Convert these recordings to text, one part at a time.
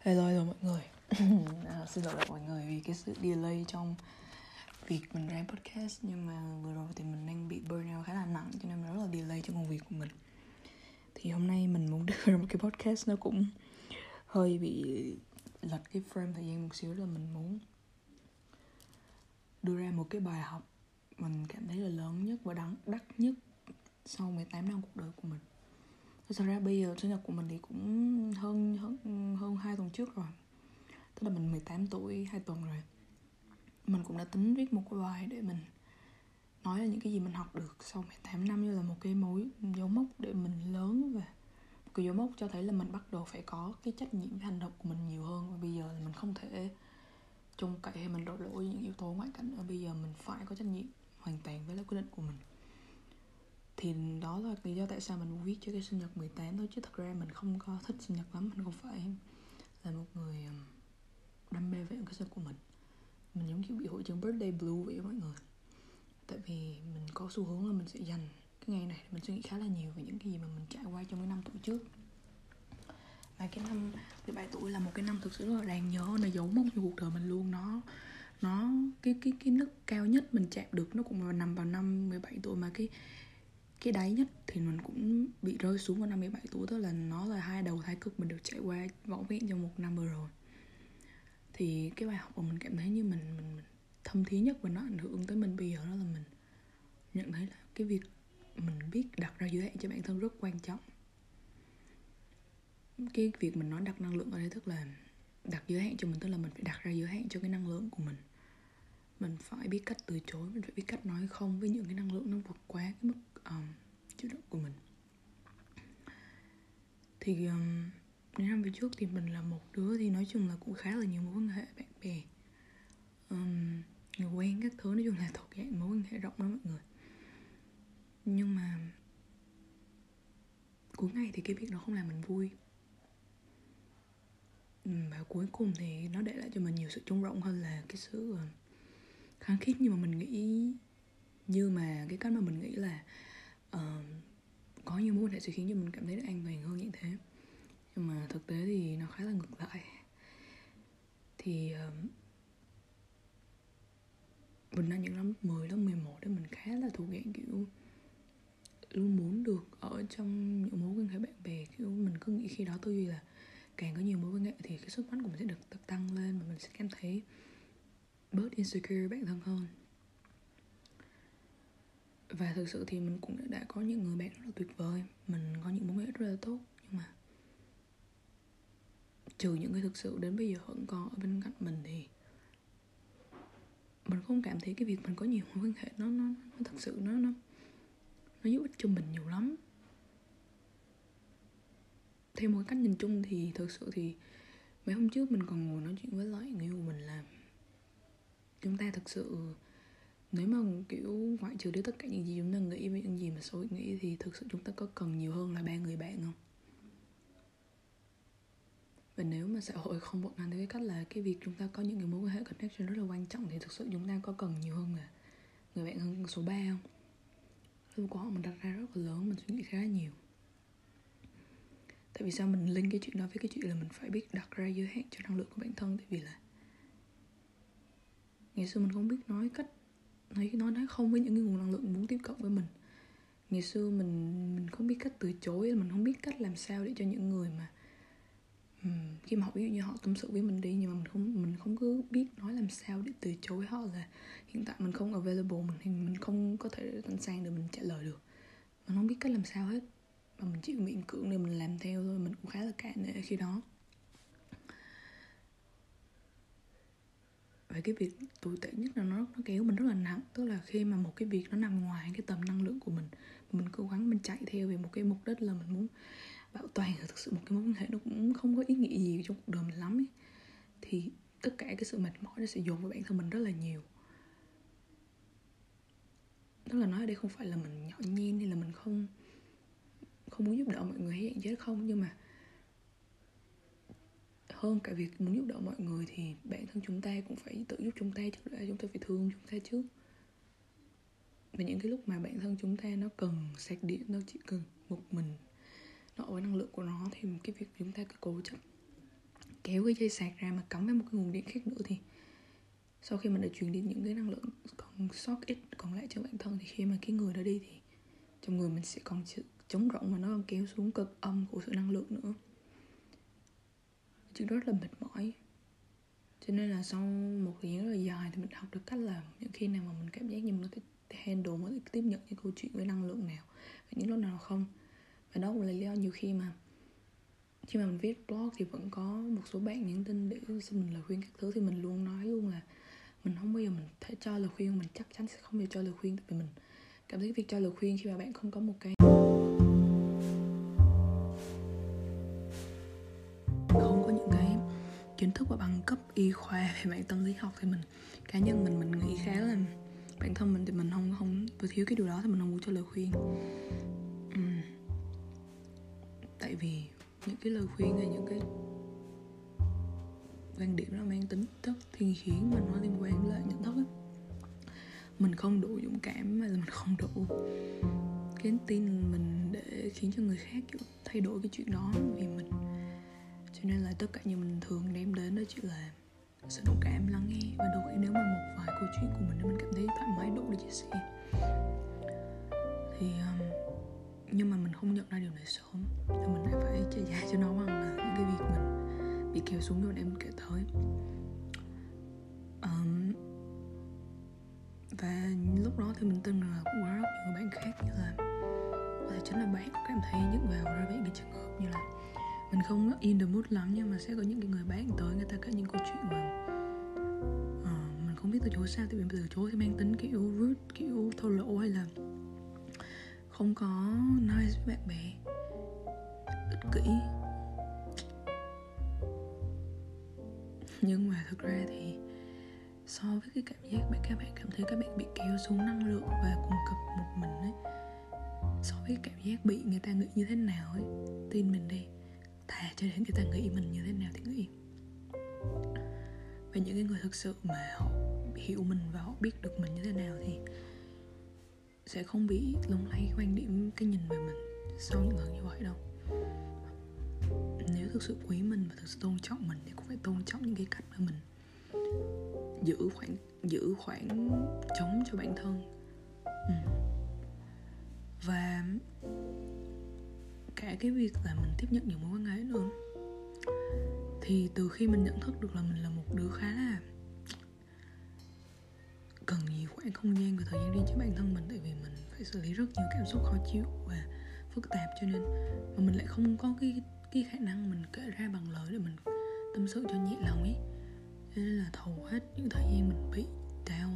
Hello, hello mọi người. À, Xin lỗi mọi người vì cái sự delay trong việc mình ra podcast Nhưng mà vừa rồi thì mình đang bị burnout khá là nặng Cho nên mình rất là delay trong công việc của mình. Thì hôm nay mình muốn đưa ra một cái podcast nó cũng hơi bị lệch cái frame thời gian một xíu là mình muốn đưa ra một cái bài học mình cảm thấy là lớn nhất và đắng đắt nhất sau 18 năm cuộc đời của mình thật ra bây giờ sinh nhật của mình thì cũng hơn hơn hơn hai tuần trước rồi. Tức là mình 18 tuổi, hai tuần rồi. Mình cũng đã tính viết một cái bài để mình nói là những cái gì mình học được sau 18 năm. Như là một cái mối dấu mốc để mình lớn và một cái dấu mốc cho thấy là mình bắt đầu phải có cái trách nhiệm với hành động của mình nhiều hơn. Và bây giờ là mình không thể trông cậy hay mình đổ lỗi những yếu tố ngoại cảnh. Ở bây giờ mình phải có trách nhiệm hoàn toàn với lại quyết định của mình thì đó là lý do tại sao mình viết cho cái sinh nhật 18 thôi, chứ thật ra mình không có thích sinh nhật lắm, mình không phải là một người đam mê về cái sinh của mình. Mình giống kiểu bị hội chứng birthday blue vậy mọi người. Tại vì mình có xu hướng là mình sẽ dành cái ngày này mình suy nghĩ khá là nhiều về những cái gì mà mình trải qua trong cái năm tuổi trước. Và cái năm 17 tuổi là một cái năm thực sự rất là đáng nhớ, nó giấu mốc cho cuộc đời mình luôn. Nó nó, cái cái cái nấc cao nhất mình chạm được nó cũng nằm vào năm 17 tuổi mà cái cái đáy nhất thì mình cũng bị rơi xuống vào năm 17 tuổi tức là nó là hai đầu thái cực mình đều trải qua võ vẹn trong một năm vừa rồi. Thì cái bài học mà mình cảm thấy như mình mình, mình thâm thí nhất và nó ảnh hưởng tới mình bây giờ đó là mình nhận thấy là cái việc mình biết đặt ra giới hạn cho bản thân rất quan trọng. Cái việc mình nói đặt năng lượng ở đây tức là đặt giới hạn cho mình tức là mình phải đặt ra giới hạn cho cái năng lượng của mình mình phải biết cách từ chối mình phải biết cách nói không với những cái năng lượng nó vượt quá cái mức um, chịu đựng của mình. Thì um, năm về trước thì mình là một đứa thì nói chung là cũng khá là nhiều mối quan hệ bạn bè. Um, người quen các thứ nói chung là thuộc dạng mối quan hệ rộng đó mọi người. Nhưng mà cuối ngày thì cái việc đó không làm mình vui. Và cuối cùng thì nó để lại cho mình nhiều sự trung rộng hơn là cái sự uh, kháng khít nhưng mà mình nghĩ như mà cái cách mà mình nghĩ là uh, có nhiều mối quan hệ sẽ khiến cho mình cảm thấy được an toàn hơn như thế. Nhưng mà thực tế thì nó khá là ngược lại. Thì uh, mình đang những năm 10, lớp 11 đó mình khá là thuộc dạng kiểu luôn muốn được ở trong những mối quan hệ bạn bè. Kiểu mình cứ nghĩ khi đó tư duy là càng có nhiều mối quan hệ thì cái sức mạnh của mình sẽ được tăng lên và mình sẽ cảm thấy bớt insecure bản thân hơn. Và thực sự thì mình cũng đã, đã có những người bạn rất là tuyệt vời. Mình có những mối quan hệ rất là tốt. Nhưng mà trừ những người thực sự đến bây giờ vẫn còn ở bên cạnh mình thì mình không cảm thấy cái việc mình có nhiều mối quan hệ nó nó nó thật sự nó nó nó giúp ích cho mình nhiều lắm. Theo một cách nhìn chung thì thực sự thì mấy hôm trước mình còn ngồi nói chuyện với lại người yêu mình là chúng ta thực sự, nếu mà, kiểu, ngoại trừ đi tất cả những gì chúng ta nghĩ với những gì mà xã hội nghĩ thì thực sự chúng ta có cần nhiều hơn là ba người bạn không? Và nếu mà xã hội không vận hành theo cái cách là cái việc chúng ta có những cái mối quan hệ connection rất là quan trọng thì thực sự chúng ta có cần nhiều hơn là người bạn hơn số 3 không? Lúc quá mình đặt ra rất là lớn, mình suy nghĩ khá nhiều. Tại vì sao mình linh cái chuyện đó với cái chuyện là mình phải biết đặt ra giới hạn cho năng lượng của bản thân? Tại vì là ngày xưa mình không biết nói cách nói nói nói không với những cái nguồn năng lượng muốn tiếp cận với mình. Ngày xưa mình mình không biết cách từ chối mình không biết cách làm sao để cho những người mà um, khi mà họ ví dụ như họ tâm sự với mình đi nhưng mà mình không mình không cứ biết nói làm sao để từ chối họ là hiện tại mình không available mình thì mình không có thể sẵn sàng để mình trả lời được. Mình không biết cách làm sao hết mà mình chỉ miệng cưỡng để mình làm theo thôi mình cũng khá là cạn nể khi đó. Và cái việc tồi tệ nhất là nó nó kéo mình rất là nặng tức là khi mà một cái việc nó nằm ngoài cái tầm năng lượng của mình mình cố gắng mình chạy theo về một cái mục đích là mình muốn bảo toàn thực sự một cái mối quan hệ nó cũng không có ý nghĩa gì trong cuộc đời mình lắm ấy. thì tất cả cái sự mệt mỏi nó sẽ dồn vào bản thân mình rất là nhiều tức là nói ở đây không phải là mình nhỏ nhen hay là mình không không muốn giúp đỡ mọi người hay hạn chế không, nhưng mà hơn, cả việc muốn giúp đỡ mọi người thì bản thân chúng ta cũng phải tự giúp chúng ta trước đã chúng ta phải thương chúng ta trước và những cái lúc mà bản thân chúng ta nó cần sạc điện, nó chỉ cần một mình, nó với năng lượng của nó thì cái việc chúng ta cứ cố chấp, kéo cái dây sạc ra mà cắm với một cái nguồn điện khác nữa thì sau khi mình đã truyền đi những cái năng lượng còn sót ít còn lại cho bản thân thì khi mà cái người đó đi thì trong người mình sẽ còn chống rộng mà và nó còn kéo xuống cực âm của sự năng lượng nữa chuyện rất là mệt mỏi. Cho nên là sau một thời gian rất là dài thì mình học được cách là những khi nào mà mình cảm giác như mình có thể handle có thể tiếp nhận những câu chuyện với năng lượng nào và những lúc nào không. Và đó cũng là lý do nhiều khi mà khi mà mình viết blog thì vẫn có một số bạn nhắn tin để xin mình lời khuyên các thứ, thì mình luôn nói luôn là mình không bao giờ mình thể cho lời khuyên, mình chắc chắn sẽ không bao giờ cho lời khuyên. Tại vì mình cảm thấy việc cho lời khuyên khi mà bạn không có một cái kiến thức và bằng cấp y khoa về mạng tâm lý học thì mình, cá nhân mình mình nghĩ khá là bản thân mình thì mình không không vừa thiếu cái điều đó thì mình không muốn cho lời khuyên uhm. tại vì những cái lời khuyên hay những cái quan điểm nó mang tính chất thiên khiến mà nó liên quan là nhận thức ấy. mình không đủ dũng cảm mà là mình không đủ cái tin mình để khiến cho người khác kiểu thay đổi cái chuyện đó vì mình cho nên là tất cả những mình thường đem đến đó chỉ là sự đồng cảm lắng nghe. Và đôi khi nếu mà một vài câu chuyện của mình mình cảm thấy thoải mái đủ để chia sẻ. Thì um, nhưng mà mình không nhận ra điều này sớm thì mình lại phải trả giá cho nó bằng là những cái việc mình bị kéo xuống như em kể tới. Um, và lúc đó thì mình tin là cũng có rất nhiều bạn khác như là có thể chính là bạn cũng cảm thấy những vào ra về cái trường hợp như là mình không in the mood lắm nhưng mà sẽ có những cái người bạn tới người ta kể những câu chuyện mà uh, mình không biết từ chối sao. Thì mình từ chối thì mang tính kiểu rude kiểu thô lỗ hay là không có nice với bạn bè ích kỷ. Nhưng mà thực ra thì so với cái cảm giác bạn các bạn cảm thấy các bạn bị kéo xuống năng lượng và cùng cực một mình ấy so với cảm giác bị người ta nghĩ như thế nào ấy tin mình đi thà cho đến người ta nghĩ mình như thế nào thì nghĩ và những cái người thực sự mà họ hiểu mình và họ biết được mình như thế nào thì sẽ không bị lung lay quan điểm, cái nhìn về mình sau những lần như vậy đâu. Nếu thực sự quý mình và thực sự tôn trọng mình thì cũng phải tôn trọng những cái cách mà mình giữ khoảng giữ khoảng trống cho bản thân. Ừ. và cả cái việc là mình tiếp nhận những mối quan hệ nữa. Thì từ khi mình nhận thức được là mình là một đứa khá là cần nhiều khoảng không gian và thời gian riêng cho bản thân mình, tại vì mình phải xử lý rất nhiều cảm xúc khó chịu và phức tạp cho nên mà mình lại không có cái cái khả năng mình kể ra bằng lời để mình tâm sự cho nhẹ lòng ấy. Cho nên là thầu hết những thời gian mình bị đau,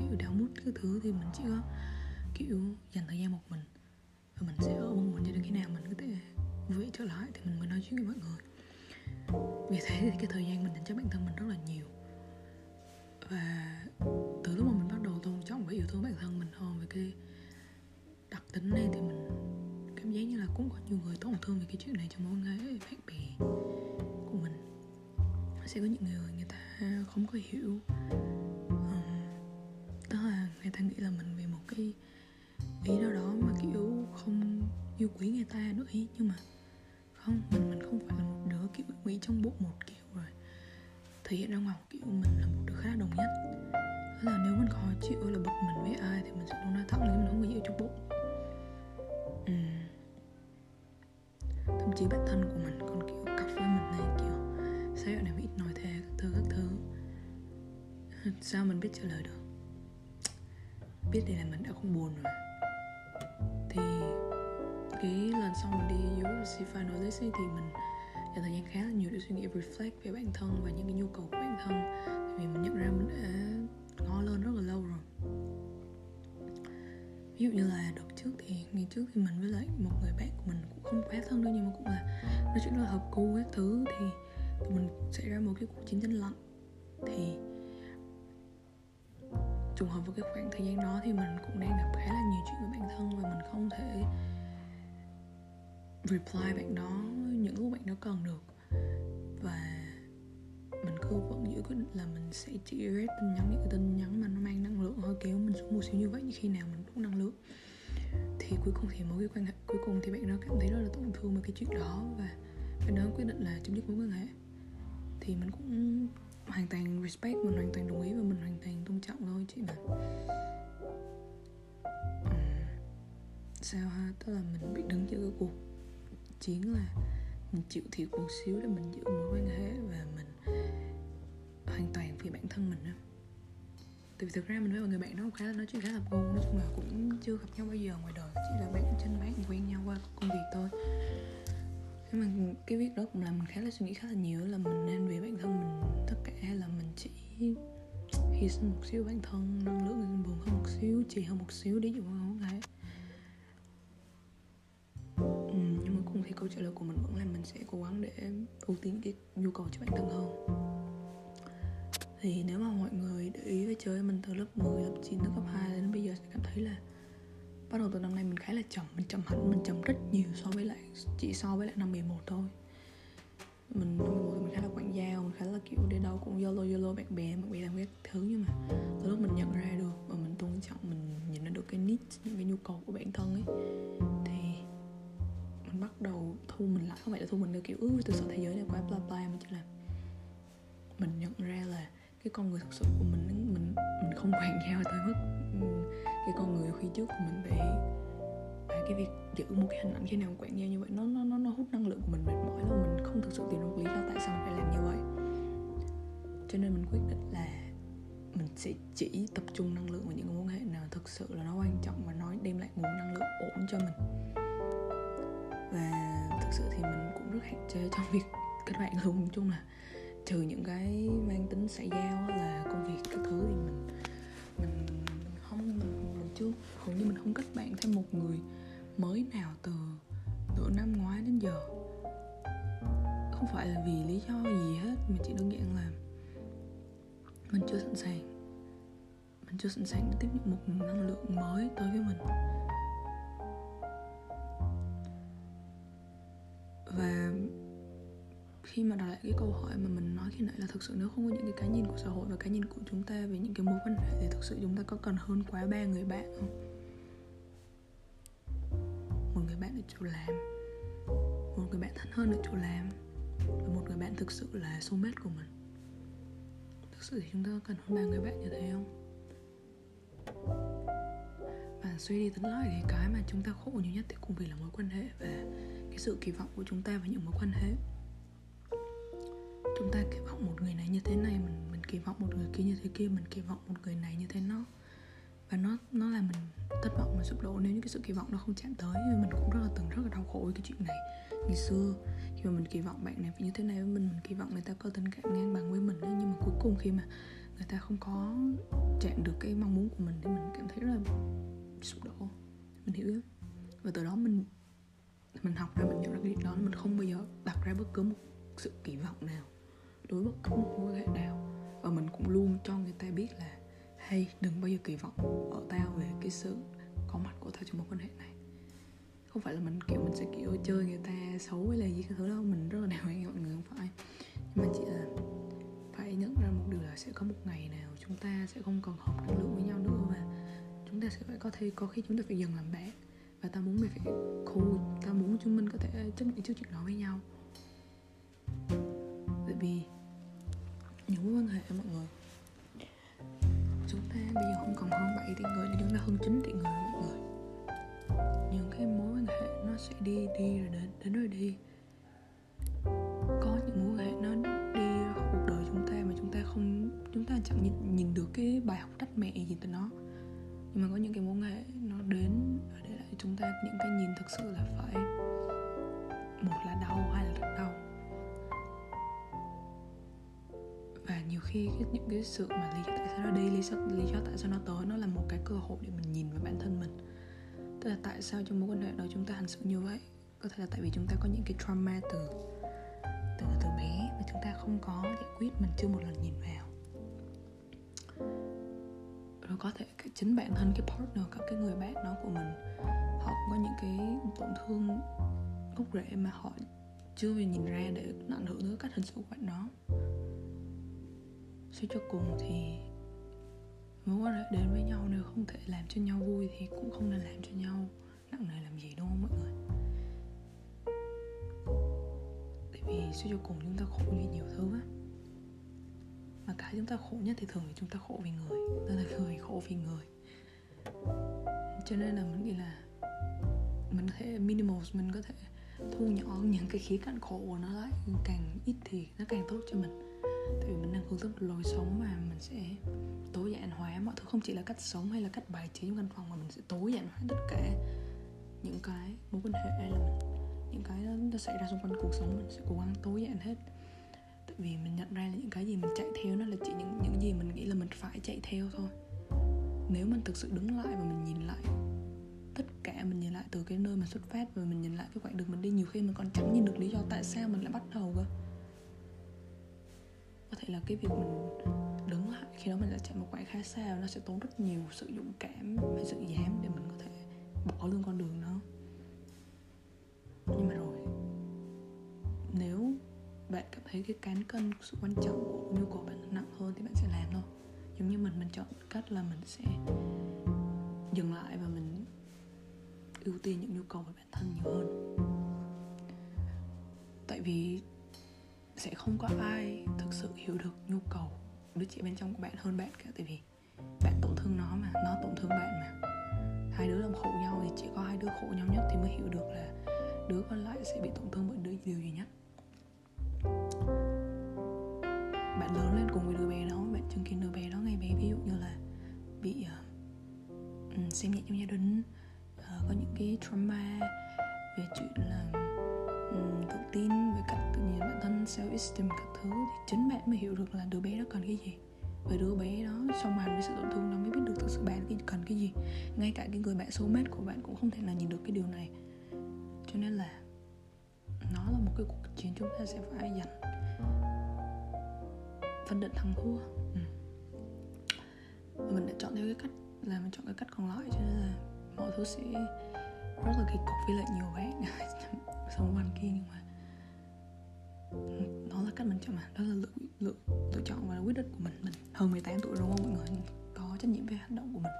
kiểu đau mút cái thứ thì mình chỉ có, kiểu, dành thời gian một mình và mình sẽ ở một mình cho đến khi nào mình có thể vui trở lại thì mình mới nói chuyện với mọi người. Vì thế thì cái thời gian mình dành cho bản thân mình rất là nhiều. Và từ lúc mà mình bắt đầu tôn trọng và yêu thương bản thân mình hơn về cái đặc tính này thì mình cảm giác như là cũng có nhiều người tổn thương về cái chuyện này trong mối quan hệ bạn bè của mình. Sẽ có những người người ta không có hiểu. Um, đó là người ta nghĩ là mình vì một cái ý nào đó yêu quý người ta nữa ý. Nhưng mà không, mình mình không phải là một đứa kiểu nghĩ trong bộ một kiểu rồi. Thể hiện ra ngoài kiểu mình là một đứa khá là đồng nhất. Thế là nếu mình khó chịu là bực mình với ai thì mình sẽ luôn nói thẳng lên mình không có trong bụng uhm. thậm chí bản thân của mình còn kiểu cặp với mình này, kiểu sao dạo này bị ít nói thế, các thứ các thứ. Sao mình biết trả lời được? Biết đây là mình đã không buồn rồi cái lần sau mình đi UFC finalist ấy, thì mình dành thời gian khá là nhiều để suy nghĩ reflect về bản thân và những cái nhu cầu của bản thân. Tại vì mình nhận ra mình đã ngó lên rất là lâu rồi. Ví dụ như là đợt trước thì ngày trước thì mình với lại một người bạn của mình cũng không quá thân đâu nhưng mà cũng là nói chuyện rất là hợp cu các thứ thì mình xảy ra một cái cuộc chiến tranh lạnh. Thì trùng hợp với cái khoảng thời gian đó thì mình cũng đang gặp khá là nhiều chuyện với bản thân và mình không thể reply bạn đó những lúc bạn đó cần được. Và mình cứ vẫn giữ quyết định là mình sẽ chỉ read tin nhắn những cái tin nhắn mà nó mang năng lượng hơi kéo mình xuống một xíu như vậy khi nào mình đủ năng lượng. Thì cuối cùng thì mối cái quan hệ cuối cùng thì bạn đó cảm thấy rất là tổn thương về cái chuyện đó và bạn đó quyết định là chấm dứt mối quan hệ. Thì mình cũng hoàn toàn respect mình hoàn toàn đồng ý và mình hoàn toàn tôn trọng thôi chị mà. Um, sao ha? Tức là mình bị đứng giữa cái cuộc chiến là mình chịu thiệt một xíu để mình giữ mối quan hệ và mình hoàn toàn vì bản thân mình á. Tại vì thực ra mình với một người bạn đó khá là nói chuyện khá là buồn nói chung là cũng chưa gặp nhau bao giờ ngoài đời, chỉ là bạn trên bán quen nhau qua công việc thôi. Thế mà cái việc đó cũng làm mình khá là suy nghĩ khá là nhiều là mình nên vì bản thân mình tất cả hay là mình chỉ hy sinh một xíu bản thân, năng lượng mình buồn hơn một xíu chỉ hơn một xíu để dụ không thể hệ. Cùng thì câu trả lời của mình vẫn là mình sẽ cố gắng để ưu tiên cái nhu cầu cho bản thân hơn. Thì nếu mà mọi người để ý với chơi mình từ lớp 10, lớp 9, tới cấp 2 đến bây giờ sẽ cảm thấy là bắt đầu từ năm nay mình khá là chậm mình chậm hẳn mình chậm rất nhiều so với lại chỉ so với lại năm 11 thôi. Mình năm 11 thì mình khá là quảng giao mình khá là kiểu đi đâu cũng yolo yolo bạn bè bạn bè làm cái thứ nhưng mà từ lúc mình nhận ra được và mình tôn trọng mình nhìn ra được cái niche những cái nhu cầu của bản thân ấy thì bắt đầu thu mình lại. Không phải là thu mình theo kiểu ư tôi sợ thế giới này quá, bla bla. Mà chỉ là mình nhận ra là cái con người thực sự của mình mình mình không hoàn giao tới mức ừ, cái con người khi trước của mình để và cái việc giữ một cái hình ảnh khi nào quản giao như vậy, nó nó nó nó hút năng lượng của mình mệt mỏi là mình không thực sự tìm được lý do tại sao mình phải làm như vậy. Cho nên mình quyết định là mình sẽ chỉ tập trung năng lượng vào những mối quan hệ nào thực sự là nó quan trọng và nó đem lại nguồn năng lượng ổn cho mình và thực sự thì mình cũng rất hạn chế trong việc kết bạn luôn. Nói chung là trừ những cái mang tính xã giao là công việc các thứ thì mình mình không mình, mình chưa hầu như mình không kết bạn thêm một người mới nào từ nửa năm ngoái đến giờ. Không phải là vì lý do gì hết mà chỉ đơn giản là mình chưa sẵn sàng. Mình chưa sẵn sàng để tiếp nhận một năng lượng mới tới với mình. Khi mà đặt lại cái câu hỏi mà mình nói khi nãy là thực sự nếu không có những cái cá nhìn của xã hội và cá nhìn của chúng ta về những cái mối quan hệ thì thực sự chúng ta có cần hơn quá ba người bạn không? Một người bạn ở chỗ làm, một người bạn thân hơn ở chỗ làm, và một người bạn thực sự là soulmate của mình. Thực sự thì chúng ta có cần hơn ba người bạn như thế không? Và suy đi tính lại thì cái mà chúng ta khổ nhiều nhất thì cũng vì là mối quan hệ và cái sự kỳ vọng của chúng ta vào những mối quan hệ chúng ta kỳ vọng một người này như thế này, mình mình kỳ vọng một người kia như thế kia, mình kỳ vọng một người này như thế nó và nó nó làm mình thất vọng và sụp đổ nếu như cái sự kỳ vọng nó không chạm tới. Mình cũng rất là từng, rất là đau khổ với cái chuyện này. Ngày xưa, khi mà mình kỳ vọng bạn này phải như thế này với mình mình kỳ vọng người ta có tình cảm ngang bằng với mình nhưng mà cuối cùng khi mà người ta không có chạm được cái mong muốn của mình thì mình cảm thấy rất là sụp đổ. Mình hiểu và từ đó mình mình học ra, mình nhận ra cái điều đó. Mình không bao giờ đặt ra bất cứ một sự kỳ vọng nào đối bất cứ một mối quan hệ nào. Và mình cũng luôn cho người ta biết là hay đừng bao giờ kỳ vọng ở tao về cái sự có mặt của tao trong mối quan hệ này. Không phải là mình, kiểu, mình sẽ, kiểu, chơi người ta xấu hay là gì cái thứ đâu mình rất là đàng hoàng mọi người không phải. Nhưng mà chỉ là phải nhận ra một điều là sẽ có một ngày nào chúng ta sẽ không còn hợp năng lượng với nhau nữa và chúng ta sẽ phải có thể, có khi chúng ta phải dừng làm bạn. Và tao muốn mày phải cool tao muốn chúng mình có thể chấp nhận trước chuyện đó với nhau. Chúng ta chính 9 tỷ người mọi người. Những cái mối quan hệ nó sẽ đi đi rồi đến đến rồi đi. Có những mối quan hệ nó đi cuộc đời chúng ta mà chúng ta không chúng ta chẳng nhìn, nhìn được cái bài học trách mẹ gì từ nó. Nhưng mà có những cái mối quan hệ nó đến và để lại chúng ta những cái nhìn thực sự là phải một là đau hai là rất đau. Nhiều khi cái, những cái sự mà lý do tại sao nó đi lý do, lý do tại sao nó tới nó là một cái cơ hội để mình nhìn vào bản thân mình. Tức là tại sao trong mối quan hệ đó chúng ta hành xử như vậy? Có thể là tại vì chúng ta có những cái trauma từ từ từ bé mà chúng ta không có giải quyết mình chưa một lần nhìn vào. Rồi có thể cái chính bản thân cái partner các cái người bạn đó của mình họ cũng có những cái tổn thương gốc rễ mà họ chưa nhìn ra để nó ảnh hưởng tới cách hình xử của bạn đó suy cho cùng thì mối quan hệ đến với nhau nếu không thể làm cho nhau vui thì cũng không nên làm cho nhau nặng nề làm gì đúng không mọi người? Tại vì suy cho cùng chúng ta khổ vì nhiều thứ á. Mà cái chúng ta khổ nhất thì thường thì chúng ta khổ vì người ta là người khổ vì người. Cho nên là mình nghĩ là mình có thể minimal, mình có thể thu nhỏ những cái khía cạnh khổ của nó lại, càng ít thì nó càng tốt cho mình tại vì mình đang hướng tới một lối sống mà mình sẽ tối giản hóa, mọi thứ không chỉ là cách sống hay là cách bài trí trong căn phòng mà mình sẽ tối giản hóa tất cả những cái mối quan hệ hay là mình những cái đó nó xảy ra xung quanh cuộc sống, mình sẽ cố gắng tối giản hết. Tại vì mình nhận ra là những cái gì mình chạy theo nó là chỉ những những gì mình nghĩ là mình phải chạy theo thôi. Nếu mình thực sự đứng lại và mình nhìn lại tất cả, mình nhìn lại từ cái nơi mà xuất phát và mình nhìn lại cái quãng đường mình đi, nhiều khi mình còn chẳng nhìn được lý do tại sao mình lại bắt đầu cơ thể là cái việc mình đứng lại khi đó mình đã chạy một quãng khá xa, nó sẽ tốn rất nhiều sự dũng cảm và sự dám để mình có thể bỏ luôn con đường đó. Nhưng mà rồi, nếu bạn cảm thấy cái cán cân, sự quan trọng của nhu cầu bạn nặng hơn thì bạn sẽ làm thôi. Giống như mình mình chọn cách là mình sẽ dừng lại và mình ưu tiên những nhu cầu của bản thân nhiều hơn. Tại vì sẽ không có ai thực sự hiểu được nhu cầu đứa trẻ bên trong của bạn hơn bạn cả. Tại vì bạn tổn thương nó mà nó tổn thương bạn mà. Hai đứa làm khổ nhau thì chỉ có hai đứa khổ nhau nhất thì mới hiểu được là đứa còn lại sẽ bị tổn thương bởi đứa điều gì nhất. Bạn lớn lên cùng với đứa bé đó bạn chứng kiến đứa bé đó ngày bé. Ví dụ như là bị uh, xem nhẹ trong gia đình uh, có những cái trauma về chuyện là Ừ, tự tin về cách tự nhiên bản thân self esteem các thứ thì chính bạn mới hiểu được là đứa bé đó cần cái gì. Và đứa bé đó song hành với sự tổn thương nó mới biết được thực sự bạn cần cái gì. Ngay cả cái người bạn soulmate của bạn cũng không thể nào nhìn được cái điều này. Cho nên là nó là một cái cuộc chiến chúng ta sẽ phải giành. Phân định thắng thua. Ừ. mình đã chọn theo cái cách là mình chọn cái cách còn lại cho nên là mọi thứ sẽ rất là kỳ cục với lại nhiều bạn. xung quanh kia, nhưng mà nó là cách mình chọn mà. Đó là lựa lựa lựa chọn và quyết định của mình. Mình hơn 18 tuổi rồi không mọi người? Có trách nhiệm về hành động của mình.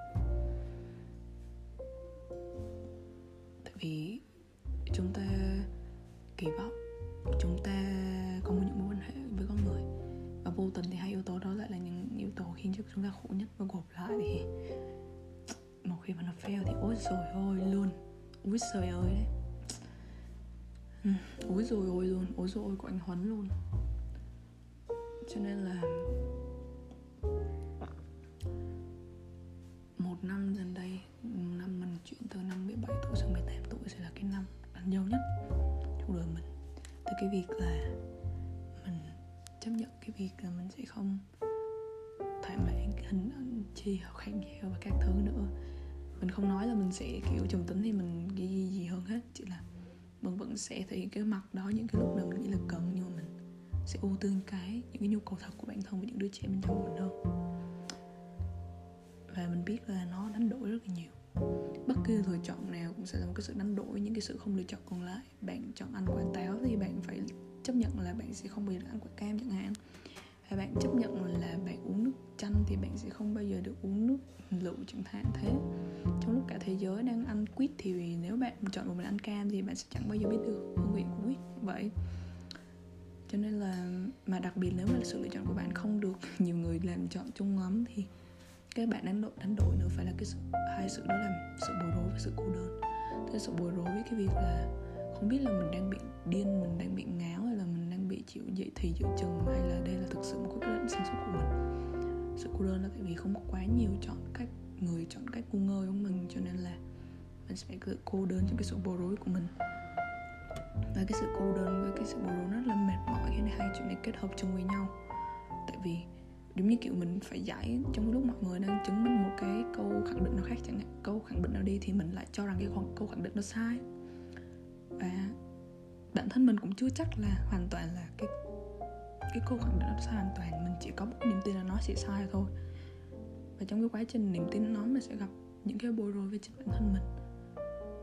Tại vì chúng ta kỳ vọng, chúng ta có một những mối quan hệ với con người. Và vô tình thì hai yếu tố đó lại là những yếu tố khiến cho chúng ta khổ nhất và gộp lại thì một khi mà nó fail thì ôi rồi ôi luôn. Ôi trời ơi đấy ừ, úi rồi ôi luôn úi rồi ôi của anh huấn luôn. Cho nên là một năm gần đây năm mình chuyển từ năm 17 tuổi sang 18 tuổi sẽ là cái năm đánh dấu nhất trong đời mình. Từ cái việc là mình chấp nhận cái việc là mình sẽ không thoải mãn hình ảnh chi hoặc kháng gì và các thứ nữa. Mình không nói là mình sẽ kiểu trầm tính thì mình ghi gì, gì hơn hết chỉ là mình vẫn sẽ thể hiện cái mặt đó, những cái lúc nào mình nghĩ là cần, nhưng mà mình sẽ ưu tiên cái, những cái nhu cầu thật của bản thân và những đứa trẻ bên trong mình hơn. Và mình biết là nó đánh đổi rất là nhiều. Bất kỳ lựa chọn nào cũng sẽ là một cái sự đánh đổi, những cái sự không lựa chọn còn lại. Bạn chọn ăn quả táo thì bạn phải chấp nhận là bạn sẽ không bao giờ ăn quả cam chẳng hạn và bạn chấp nhận là bạn uống nước chanh thì bạn sẽ không bao giờ được uống nước lựu chẳng hạn thế. Trong lúc cả thế giới đang ăn quýt thì nếu bạn chọn một mình ăn cam thì bạn sẽ chẳng bao giờ biết được hương vị của quýt vậy. Cho nên là, mà đặc biệt nếu mà sự lựa chọn của bạn không được, nhiều người làm chọn chung lắm thì cái bạn đánh đổi đánh đổi nữa phải là cái sự, hai sự đó là sự bối rối và sự cô đơn. Thế sự bối rối với cái việc là không biết là mình đang bị điên, mình đang bị ngáo hay là mình bị chịu dậy thì giữa chừng hay là đây là thực sự một quyết định sản xuất của mình. Sự cô đơn là tại vì không có quá nhiều chọn cách, người chọn cách ngu ngơ giống mình, cho nên là mình sẽ tự cô đơn trong cái sự bối rối của mình. Và cái sự cô đơn với cái sự bối rối rất là mệt mỏi khi hai chuyện này kết hợp chung với nhau. Tại vì giống như kiểu mình phải giải trong lúc mọi người đang chứng minh một cái câu khẳng định nào khác chẳng hạn, câu khẳng định nào đi thì mình lại cho rằng cái câu khẳng định nó sai. Và bản thân mình cũng chưa chắc là hoàn toàn là cái cái câu khẳng định nó sai hoàn toàn. Mình chỉ có một niềm tin là nó sẽ sai thôi. Và trong cái quá trình niềm tin nó, mình sẽ gặp những cái bối rối với chính bản thân mình.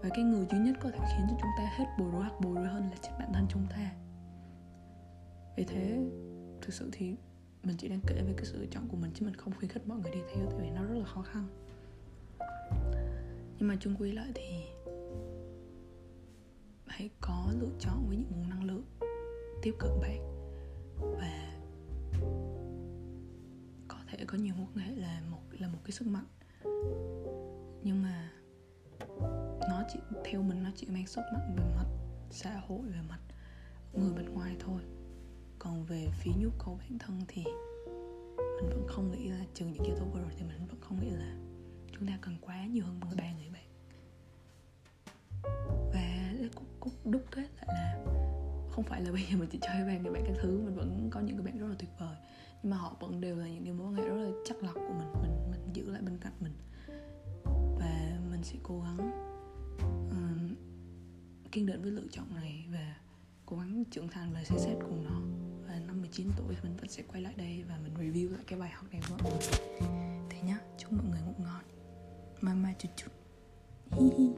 Và cái người duy nhất có thể khiến cho chúng ta hết bối rối hoặc bối rối hơn là chính bản thân chúng ta. Vì thế, thực sự thì mình chỉ đang kể về cái sự lựa chọn của mình chứ mình không khuyến khích mọi người đi theo, tại vì nó rất là khó khăn. Nhưng mà chung quy lại thì hãy có lựa chọn với những nguồn năng lượng tiếp cận bạn. Và có thể có nhiều mối quan hệ là một là một cái sức mạnh. Nhưng mà nó chỉ, theo mình nó chỉ mang sức mạnh về mặt xã hội, về mặt người bên ngoài thôi. Còn về phía nhu cầu bản thân thì mình vẫn không nghĩ là trừ những yếu tố vừa rồi thì mình vẫn không nghĩ là chúng ta cần quá nhiều hơn người ba người bạn cúc, cúc đúc kết lại là không phải là bây giờ mình chỉ chơi với bạn người bạn các thứ mình vẫn có những cái bạn rất là tuyệt vời. Nhưng mà họ vẫn đều là những cái mối quan hệ rất là chắc lọc của mình mình mình giữ lại bên cạnh mình. Và mình sẽ cố gắng um, kiên định với lựa chọn này và cố gắng trưởng thành và xét xét cùng nó. Và năm 19 tuổi mình vẫn sẽ quay lại đây và mình review lại cái bài học này với mọi người. Thế nhá chúc mọi người ngủ ngon. Mama chút chút. Hi hi.